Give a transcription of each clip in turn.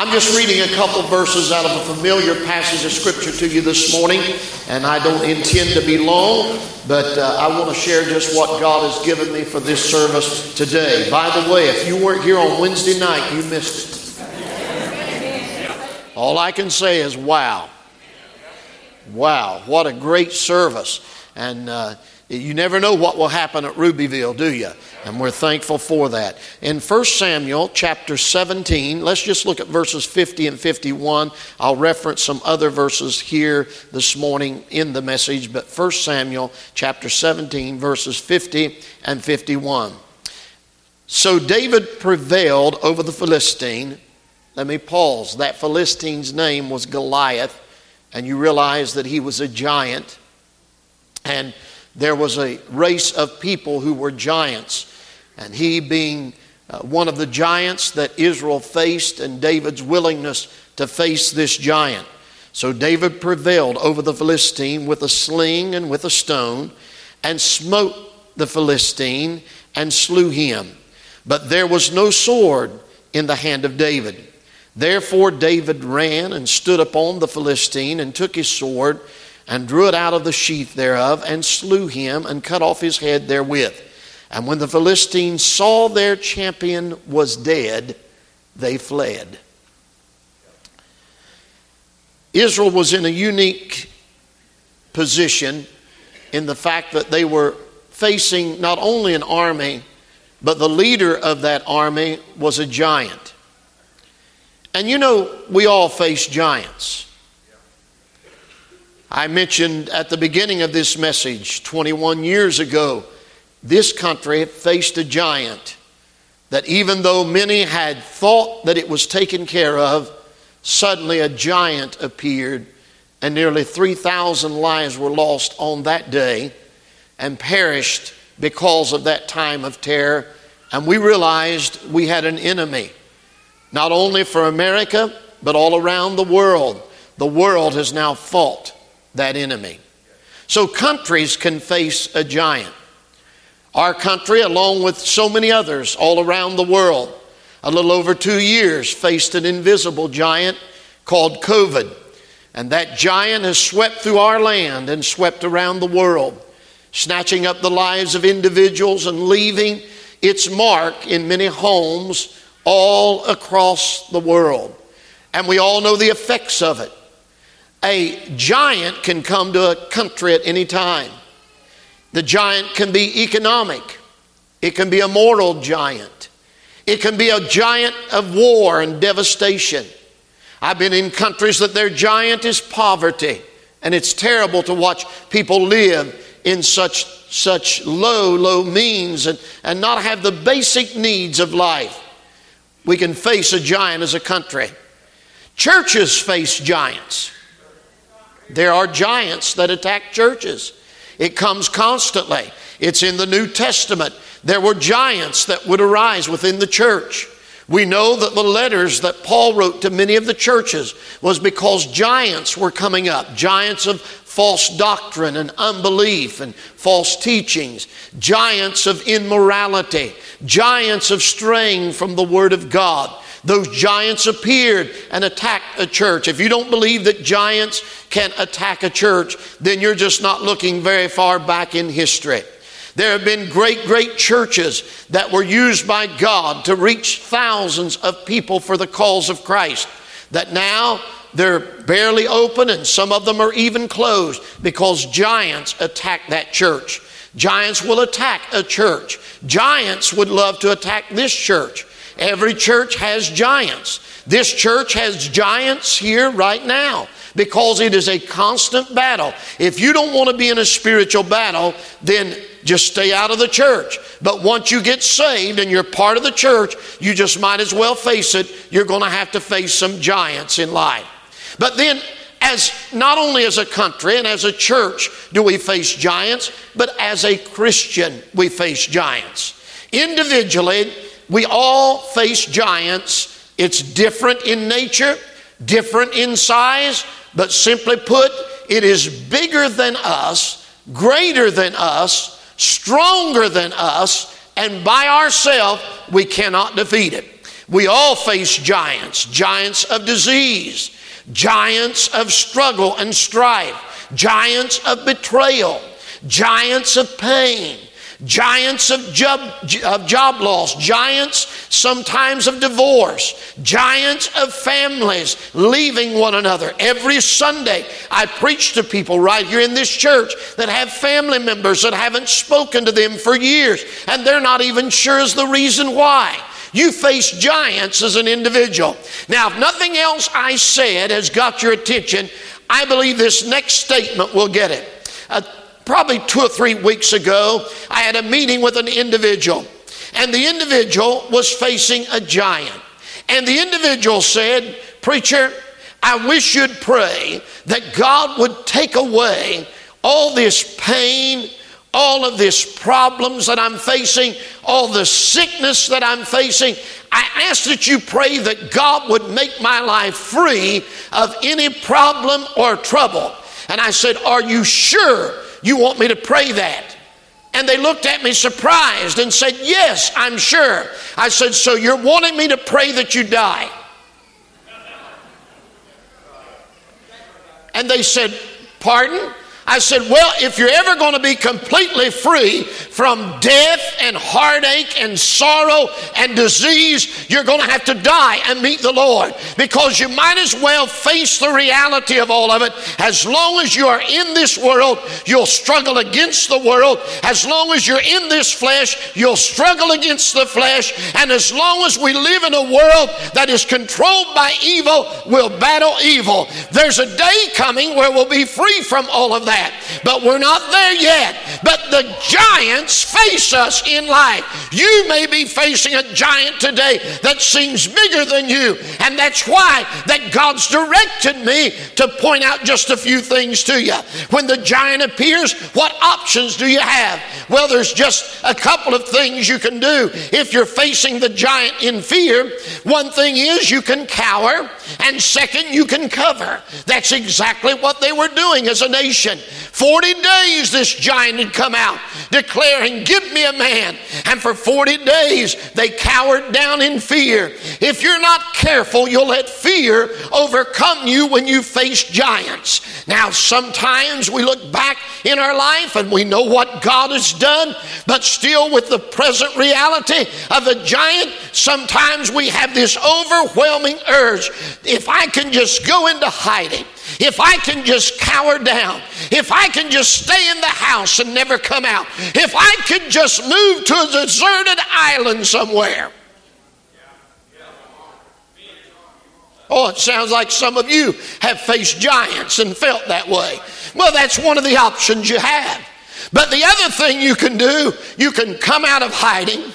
I'm just reading a couple verses out of a familiar passage of Scripture to you this morning, and I don't intend to be long, but uh, I want to share just what God has given me for this service today. By the way, if you weren't here on Wednesday night, you missed it. All I can say is, wow. Wow, what a great service. And uh, you never know what will happen at Rubyville, do you? And we're thankful for that. In 1 Samuel chapter 17, let's just look at verses 50 and 51. I'll reference some other verses here this morning in the message, but 1 Samuel chapter 17, verses 50 and 51. So David prevailed over the Philistine. Let me pause. That Philistine's name was Goliath, and you realize that he was a giant. And there was a race of people who were giants. And he, being uh, one of the giants that Israel faced, and David's willingness to face this giant. So David prevailed over the Philistine with a sling and with a stone, and smote the Philistine and slew him. But there was no sword in the hand of David. Therefore David ran and stood upon the Philistine and took his sword and drew it out of the sheath thereof, and slew him, and cut off his head therewith. And when the Philistines saw their champion was dead, they fled. Israel was in a unique position in the fact that they were facing not only an army, but the leader of that army was a giant. And you know, we all face giants. I mentioned at the beginning of this message 21 years ago, this country faced a giant that even though many had thought that it was taken care of, suddenly a giant appeared and nearly 3,000 lives were lost on that day and perished because of that time of terror. And we realized we had an enemy, not only for America, but all around the world. The world has now fought that enemy. So countries can face a giant. Our country, along with so many others all around the world, a little over two years faced an invisible giant called COVID. And that giant has swept through our land and swept around the world, snatching up the lives of individuals and leaving its mark in many homes all across the world. And we all know the effects of it. A giant can come to a country at any time. The giant can be economic, it can be a moral giant, it can be a giant of war and devastation. I've been in countries that their giant is poverty, and it's terrible to watch people live in such, such low, low means and, and not have the basic needs of life. We can face a giant as a country. Churches face giants. There are giants that attack churches. It comes constantly. It's in the New Testament. There were giants that would arise within the church. We know that the letters that Paul wrote to many of the churches was because giants were coming up, giants of false doctrine and unbelief and false teachings, giants of immorality, giants of straying from the Word of God. Those giants appeared and attacked a church. If you don't believe that giants can attack a church, then you're just not looking very far back in history. There have been great, great churches that were used by God to reach thousands of people for the cause of Christ. That now they're barely open and some of them are even closed because giants attack that church. Giants will attack a church. Giants would love to attack this church. Every church has giants. This church has giants here right now because it is a constant battle. If you don't want to be in a spiritual battle, then just stay out of the church. But once you get saved and you're part of the church, you just might as well face it. You're going to have to face some giants in life. But then, as not only as a country and as a church do we face giants, but as a Christian we face giants. Individually, we all face giants. It's different in nature, different in size, but simply put, it is bigger than us, greater than us, stronger than us, and by ourselves, we cannot defeat it. We all face giants giants of disease, giants of struggle and strife, giants of betrayal, giants of pain, giants of job, of job loss, giants sometimes of divorce, giants of families leaving one another. Every Sunday, I preach to people right here in this church that have family members that haven't spoken to them for years, and they're not even sure as the reason why. You face giants as an individual. Now, if nothing else I said has got your attention, I believe this next statement will get it. Probably two or three weeks ago, I had a meeting with an individual, and the individual was facing a giant. And the individual said, Preacher, I wish you'd pray that God would take away all this pain, all of these problems that I'm facing, all the sickness that I'm facing. I ask that you pray that God would make my life free of any problem or trouble. And I said, Are you sure you want me to pray that? And they looked at me surprised and said, Yes, I'm sure. I said, So you're wanting me to pray that you die? And they said, Pardon? I said, Well, if you're ever going to be completely free from death and heartache and sorrow and disease, you're going to have to die and meet the Lord because you might as well face the reality of all of it. As long as you are in this world, you'll struggle against the world. As long as you're in this flesh, you'll struggle against the flesh. And as long as we live in a world that is controlled by evil, we'll battle evil. There's a day coming where we'll be free from all of that that. But we're not there yet. But the giants face us in life. You may be facing a giant today that seems bigger than you. And that's why that God's directed me to point out just a few things to you. When the giant appears, what options do you have? Well, there's just a couple of things you can do. If you're facing the giant in fear, one thing is you can cower, and second, you can cover. That's exactly what they were doing as a nation. 40 days this giant had come out declaring, Give me a man. And for 40 days they cowered down in fear. If you're not careful, you'll let fear overcome you when you face giants. Now, sometimes we look back in our life and we know what God has done, but still, with the present reality of a giant, sometimes we have this overwhelming urge. If I can just go into hiding, if I can just cower down, if I can just stay in the house and never come out, if I could just move to a deserted island somewhere. Oh, it sounds like some of you have faced giants and felt that way. Well, that's one of the options you have. But the other thing you can do, you can come out of hiding.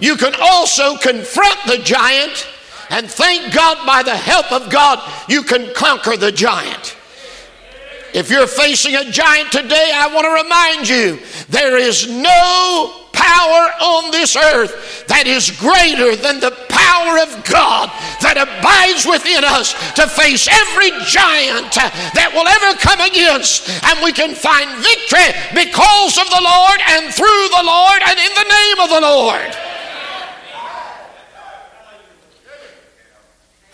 You can also confront the giant and thank God by the help of God, you can conquer the giant. If you're facing a giant today, I want to remind you there is no power on this earth that is greater than the power of God that abides within us to face every giant that will ever come against. And we can find victory because of the Lord and through the Lord and in the name of the Lord.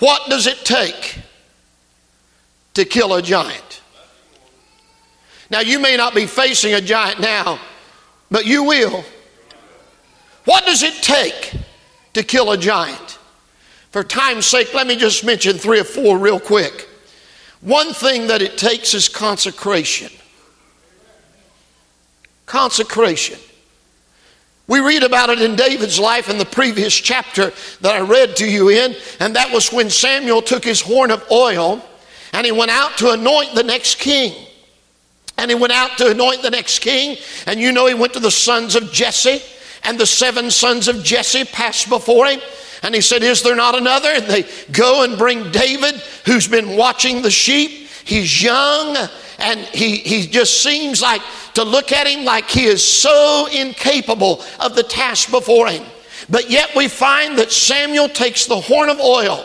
What does it take to kill a giant? Now, you may not be facing a giant now, but you will. What does it take to kill a giant? For time's sake, let me just mention three or four real quick. One thing that it takes is consecration. Consecration. We read about it in David's life in the previous chapter that I read to you in, and that was when Samuel took his horn of oil and he went out to anoint the next king. And he went out to anoint the next king, and you know he went to the sons of Jesse, and the seven sons of Jesse passed before him. And he said, Is there not another? And they go and bring David, who's been watching the sheep. He's young, and he, he just seems like to look at him like he is so incapable of the task before him. But yet we find that Samuel takes the horn of oil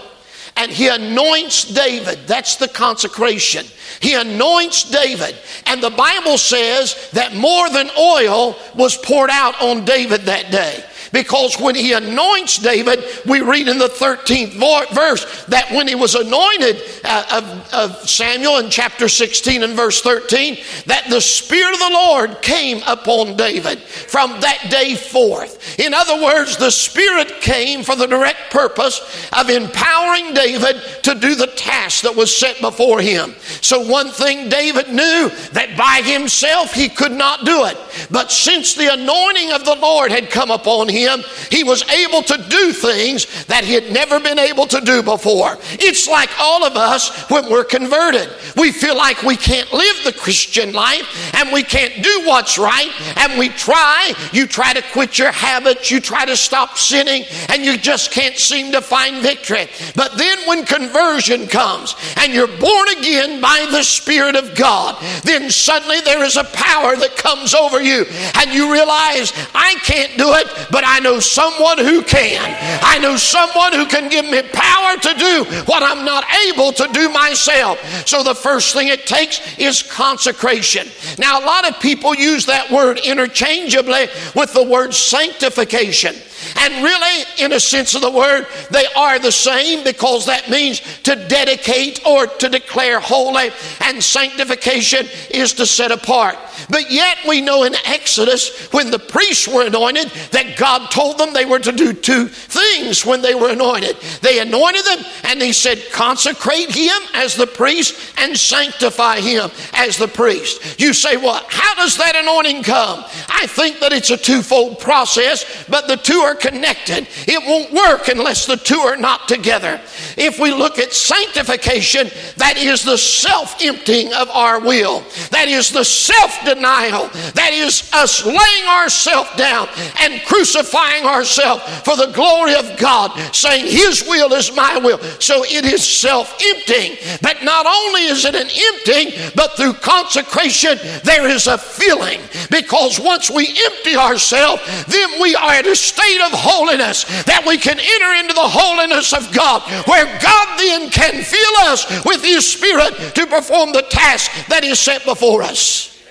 and he anoints David. That's the consecration. He anoints David. And the Bible says that more than oil was poured out on David that day Because when he anoints David, we read in the 13th verse that when he was anointed uh, of, of Samuel in chapter 16 and verse 13, that the Spirit of the Lord came upon David from that day forth. In other words, the Spirit came for the direct purpose of empowering David to do the task that was set before him. So, one thing David knew that by himself he could not do it. But since the anointing of the Lord had come upon him, he was able to do things that he had never been able to do before. It's like all of us when we're converted. We feel like we can't live the Christian life and we can't do what's right, and we try. You try to quit your habits, you try to stop sinning, and you just can't seem to find victory. But then when conversion comes and you're born again by the Spirit of God, then suddenly there is a power that comes over you, and you realize, I can't do it, but I know someone who can. I know someone who can give me power to do what I'm not able to do myself. So the first thing it takes is consecration. Now, a lot of people use that word interchangeably with the word sanctification. And really, in a sense of the word, they are the same because that means to dedicate or to declare holy, and sanctification is to set apart. But yet, we know in Exodus, when the priests were anointed, that God told them they were to do two things when they were anointed. They anointed them, and He said, consecrate him as the priest and sanctify him as the priest. You say, well, how does that anointing come? I think that it's a twofold process, but the two are connected. It won't work unless the two are not together. If we look at sanctification, that is the self emptying of our will, that is the self denial, that is us laying ourselves down and crucifying ourselves for the glory of God, saying, His will is my will. So it is self emptying. But not only is it an emptying, but through consecration, there is a filling. Because once we empty ourselves, then we are at a state of holiness that we can enter into the holiness of God, where God then can fill us with His Spirit to perform the task that is set before us.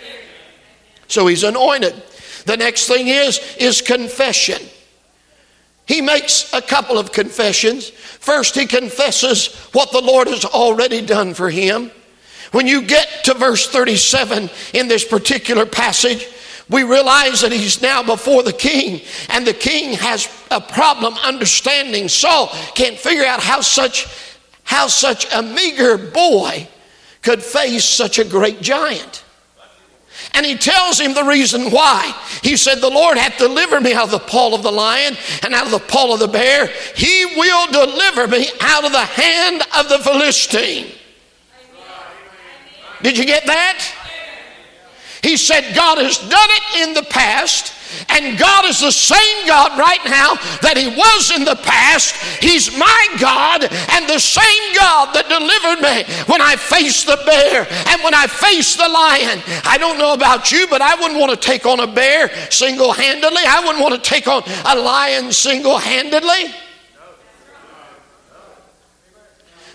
So He's anointed. The next thing is is confession. He makes a couple of confessions. First, he confesses what the Lord has already done for him. When you get to verse 37 in this particular passage, we realize that he's now before the king, and the king has a problem understanding. Saul can't figure out how such, how such a meager boy could face such a great giant. And he tells him the reason why. He said, The Lord hath delivered me out of the paw of the lion and out of the paw of the bear. He will deliver me out of the hand of the Philistine. Did you get that? He said, God has done it in the past. And God is the same God right now that He was in the past. He's my God and the same God that delivered me when I faced the bear and when I faced the lion. I don't know about you, but I wouldn't want to take on a bear single handedly. I wouldn't want to take on a lion single handedly.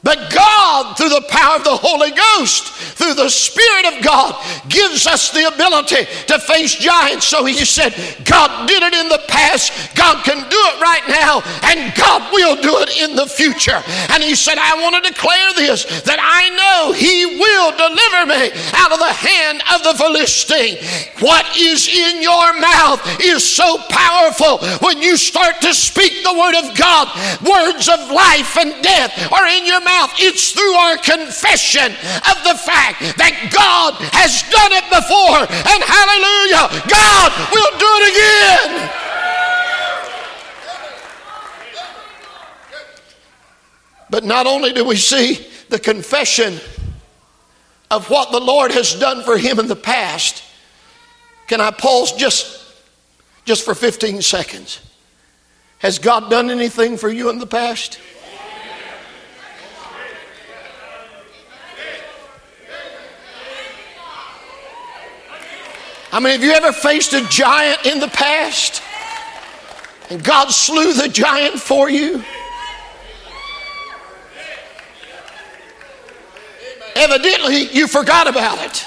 But God, through the power of the Holy Ghost, through the Spirit of God, gives us the ability to face giants. So he said, God did it in the past, God can do it right now, and God will do it in the future. And he said, I want to declare this that I know he will deliver me out of the hand of the Philistine. What is in your mouth is so powerful when you start to speak the word of God. Words of life and death are in your mouth mouth. It's through our confession of the fact that God has done it before. And hallelujah, God will do it again. But not only do we see the confession of what the Lord has done for him in the past, can I pause just, just for 15 seconds? Has God done anything for you in the past? I mean, have you ever faced a giant in the past? And God slew the giant for you? Evidently, you forgot about it.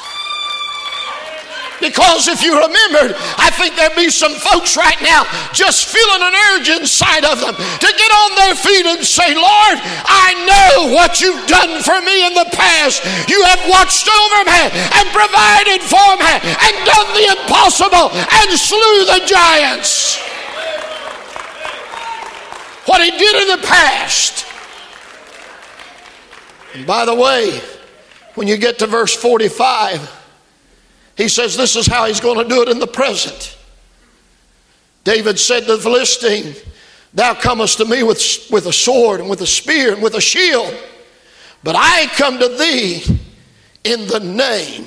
Because if you remembered, I think there'd be some folks right now just feeling an urge inside of them to get on their feet and say, Lord, I know what you've done for me in the past. You have watched over me and provided for me and done the impossible and slew the giants. What he did in the past. And by the way, when you get to verse 45, he says this is how he's going to do it in the present. David said to the Philistine, Thou comest to me with, with a sword and with a spear and with a shield, but I come to thee in the name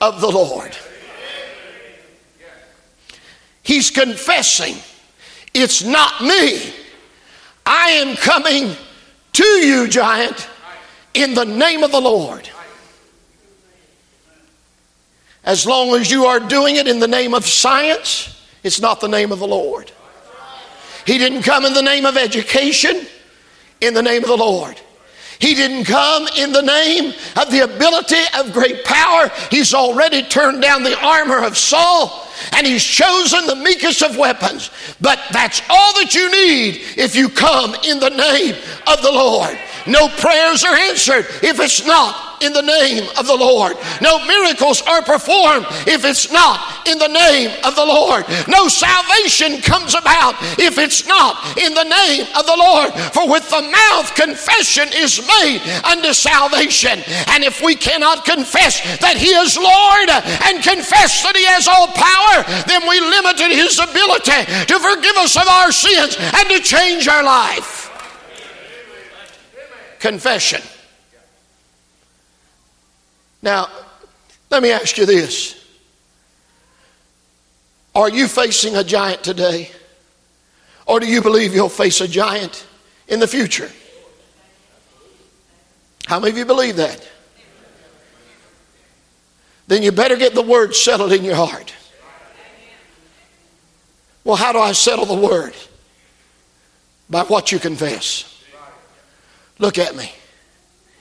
of the Lord. He's confessing, It's not me. I am coming to you, giant, in the name of the Lord. As long as you are doing it in the name of science, it's not the name of the Lord. He didn't come in the name of education, in the name of the Lord. He didn't come in the name of the ability of great power. He's already turned down the armor of Saul and he's chosen the meekest of weapons. But that's all that you need if you come in the name of the Lord. No prayers are answered if it's not in the name of the Lord. No miracles are performed if it's not in the name of the Lord. No salvation comes about if it's not in the name of the Lord. For with the mouth confession is made unto salvation. And if we cannot confess that He is Lord and confess that He has all power, then we limited His ability to forgive us of our sins and to change our life. Confession. Now, let me ask you this Are you facing a giant today? Or do you believe you'll face a giant in the future? How many of you believe that? Then you better get the word settled in your heart. Well, how do I settle the word? By what you confess. Look at me.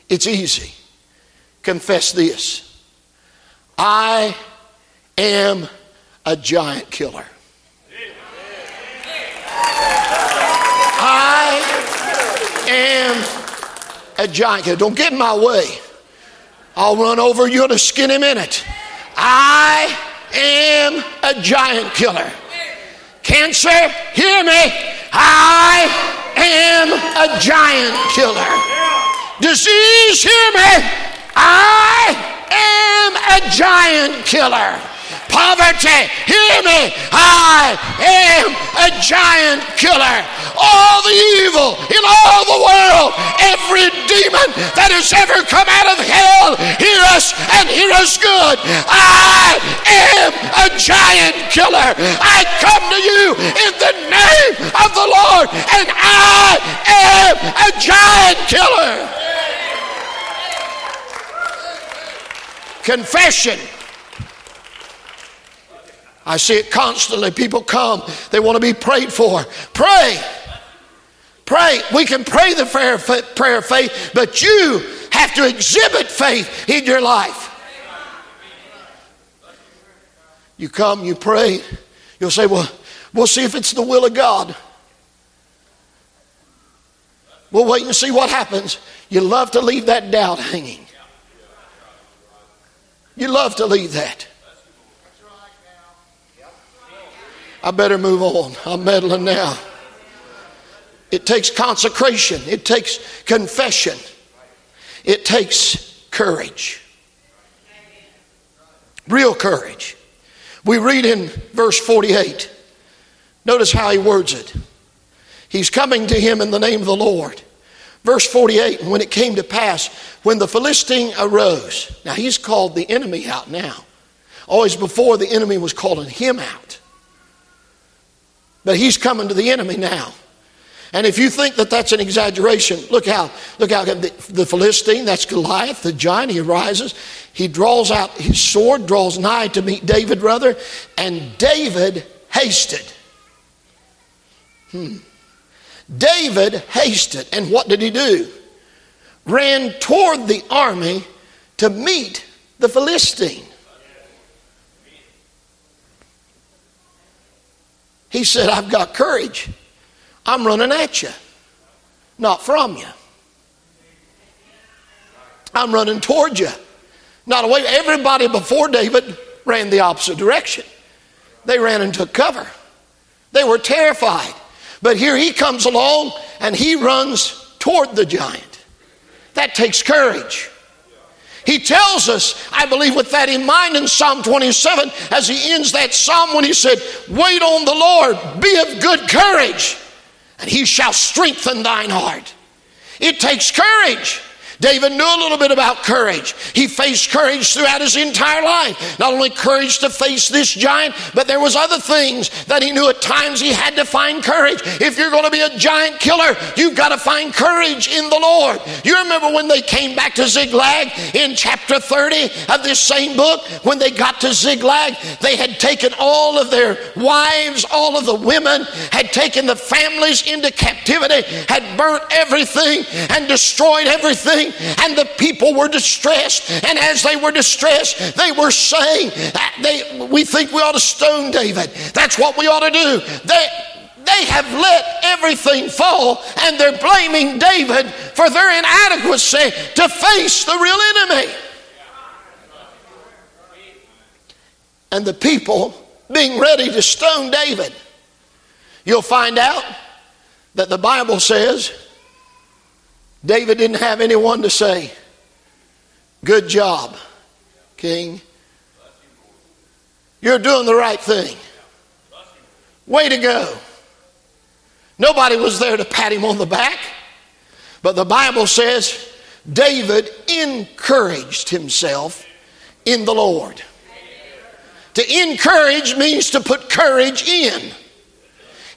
It's easy confess this I am a giant killer. I am a giant killer. Don't get in my way. I'll run over you in a skinny minute. I am a giant killer. Cancer, hear me. I am a giant killer. Disease, hear me. I am a giant killer. Poverty, hear me. I am a giant killer. All the evil in all the world, every demon that has ever come out of hell, hear us and hear us good. I am a giant killer. I come to you in the name of the Lord, and I am a giant killer. Confession. I see it constantly. People come, they want to be prayed for. Pray. Pray. We can pray the prayer of faith, but you have to exhibit faith in your life. You come, you pray, you'll say, Well, we'll see if it's the will of God. We'll wait and see what happens. You love to leave that doubt hanging. You love to leave that. I better move on. I'm meddling now. It takes consecration, it takes confession, it takes courage. Real courage. We read in verse 48. Notice how he words it. He's coming to him in the name of the Lord. Verse 48 when it came to pass, when the Philistine arose, now he's called the enemy out now. Always before, the enemy was calling him out. But he's coming to the enemy now. And if you think that that's an exaggeration, look how, look how the, the Philistine, that's Goliath, the giant, he rises. He draws out his sword, draws nigh to meet David, rather, and David hasted. Hmm. David hasted, and what did he do? Ran toward the army to meet the Philistine. He said, I've got courage. I'm running at you, not from you. I'm running toward you, not away. Everybody before David ran the opposite direction. They ran and took cover. They were terrified. But here he comes along and he runs toward the giant. That takes courage. He tells us, I believe, with that in mind in Psalm 27, as he ends that psalm when he said, Wait on the Lord, be of good courage, and he shall strengthen thine heart. It takes courage. David knew a little bit about courage. He faced courage throughout his entire life. Not only courage to face this giant, but there was other things that he knew at times he had to find courage. If you're going to be a giant killer, you've got to find courage in the Lord. You remember when they came back to Ziklag in chapter 30 of this same book? When they got to Ziklag, they had taken all of their wives, all of the women, had taken the families into captivity, had burnt everything and destroyed everything and the people were distressed. And as they were distressed, they were saying, uh, they, We think we ought to stone David. That's what we ought to do. They, they have let everything fall and they're blaming David for their inadequacy to face the real enemy. And the people being ready to stone David. You'll find out that the Bible says David didn't have anyone to say, Good job, King. You're doing the right thing. Way to go. Nobody was there to pat him on the back. But the Bible says David encouraged himself in the Lord. To encourage means to put courage in.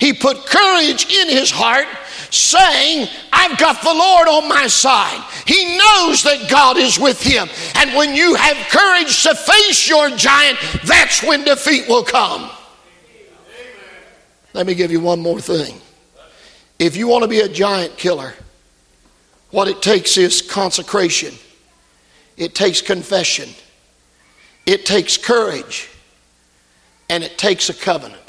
He put courage in his heart saying, I've got the Lord on my side. He knows that God is with him. And when you have courage to face your giant, that's when defeat will come. Let me give you one more thing. If you want to be a giant killer, what it takes is consecration, it takes confession, it takes courage, and it takes a covenant.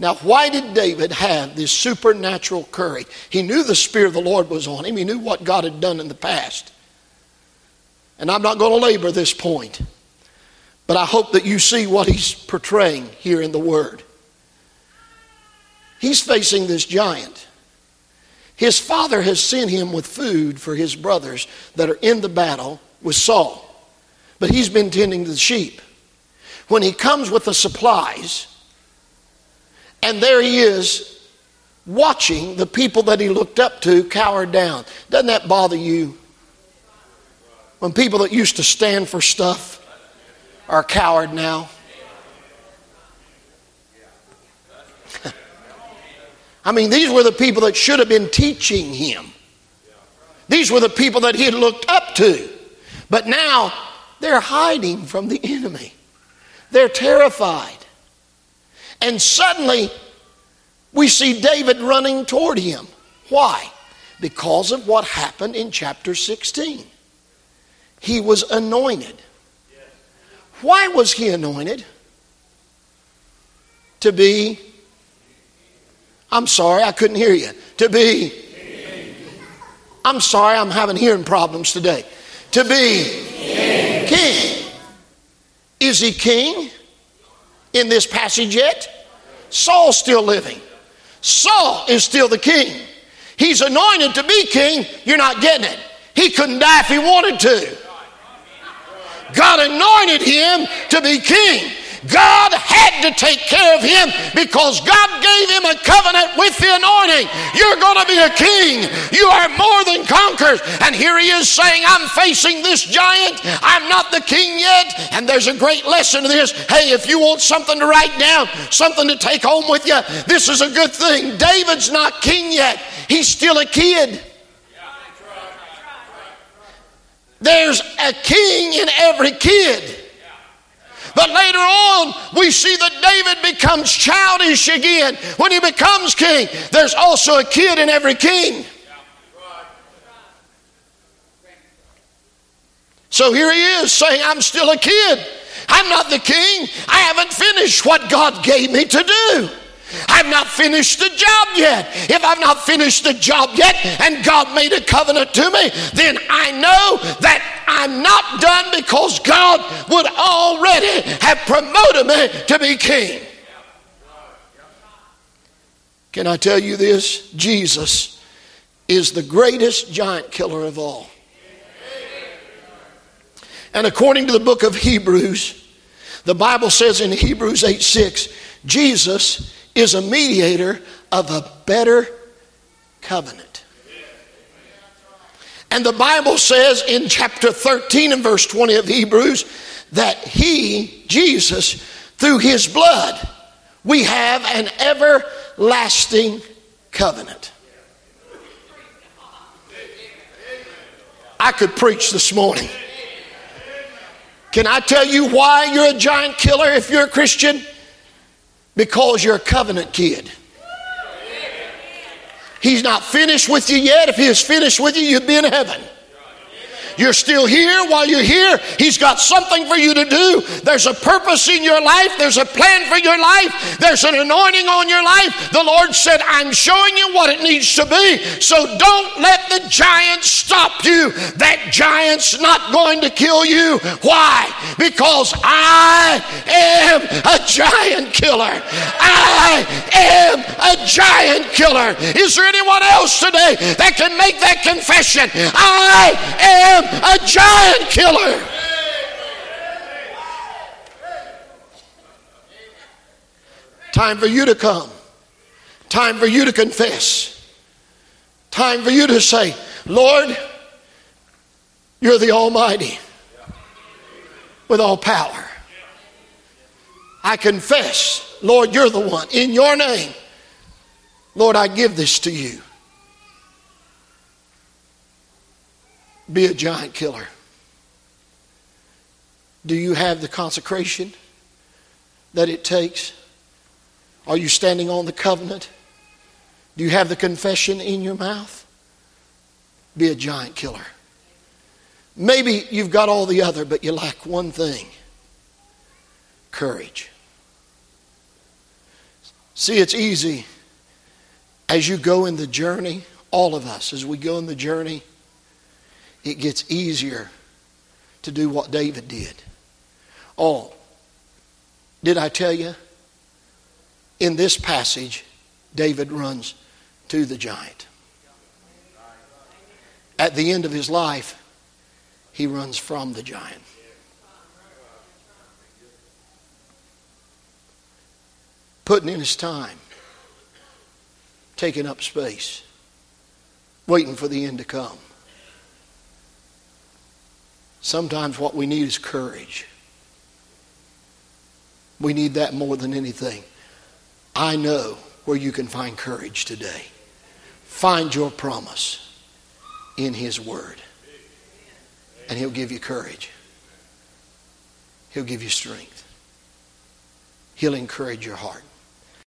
Now, why did David have this supernatural courage? He knew the Spirit of the Lord was on him, he knew what God had done in the past. And I'm not going to labor this point, but I hope that you see what he's portraying here in the Word. He's facing this giant. His father has sent him with food for his brothers that are in the battle with Saul, but he's been tending to the sheep. When he comes with the supplies, and there he is watching the people that he looked up to cower down. Doesn't that bother you? When people that used to stand for stuff are coward now. I mean, these were the people that should have been teaching him. These were the people that he had looked up to. But now they're hiding from the enemy. They're terrified. And suddenly, we see David running toward him. Why? Because of what happened in chapter 16. He was anointed. Why was he anointed? To be, I'm sorry, I couldn't hear you. To be, I'm sorry, I'm having hearing problems today. To be king. Is he king? In this passage yet. Saul's still living. Saul is still the king. He's anointed to be king. You're not getting it. He couldn't die if he wanted to. God anointed him to be king. God had to take care of him because God gave him a covenant with the anointing. You're going to be a king. You are more than conquerors. And here he is saying, I'm facing this giant. I'm not the king yet. And there's a great lesson to this. Hey, if you want something to write down, something to take home with you, this is a good thing. David's not king yet, he's still a kid. There's a king in every kid. But later on, we see that David becomes childish again. When he becomes king, there's also a kid in every king. So here he is saying, I'm still a kid. I'm not the king. I haven't finished what God gave me to do. I've not finished the job yet. If I've not finished the job yet and God made a covenant to me, then I know that I'm not done because God would already have promoted me to be king. Can I tell you this? Jesus is the greatest giant killer of all. And according to the book of Hebrews, the Bible says in Hebrews 8 6, Jesus is a mediator of a better covenant. And the Bible says in chapter 13 and verse 20 of Hebrews that he, Jesus, through his blood, we have an everlasting covenant. I could preach this morning. Can I tell you why you're a giant killer if you're a Christian? Because you're a covenant kid. He's not finished with you yet. If he was finished with you, you'd be in heaven. You're still here while you're here. He's got something for you to do. There's a purpose in your life, there's a plan for your life, there's an anointing on your life. The Lord said, I'm showing you what it needs to be. So don't let the giant stop you. That giant's not going to kill you. Why? Because I am a giant killer. I am a giant killer. Is there anyone else today that can make that confession? I am a giant killer. Time for you to come. Time for you to confess. Time for you to say, Lord, you're the Almighty with all power. I confess, Lord, you're the one. In your name, Lord, I give this to you. Be a giant killer? Do you have the consecration that it takes? Are you standing on the covenant? Do you have the confession in your mouth? Be a giant killer. Maybe you've got all the other, but you lack one thing courage. See, it's easy as you go in the journey, all of us, as we go in the journey, it gets easier to do what David did. Oh, did I tell you? In this passage, David runs to the giant. At the end of his life, he runs from the giant. Putting in his time, taking up space, waiting for the end to come. Sometimes what we need is courage. We need that more than anything. I know where you can find courage today. Find your promise in His Word, and He'll give you courage. He'll give you strength. He'll encourage your heart.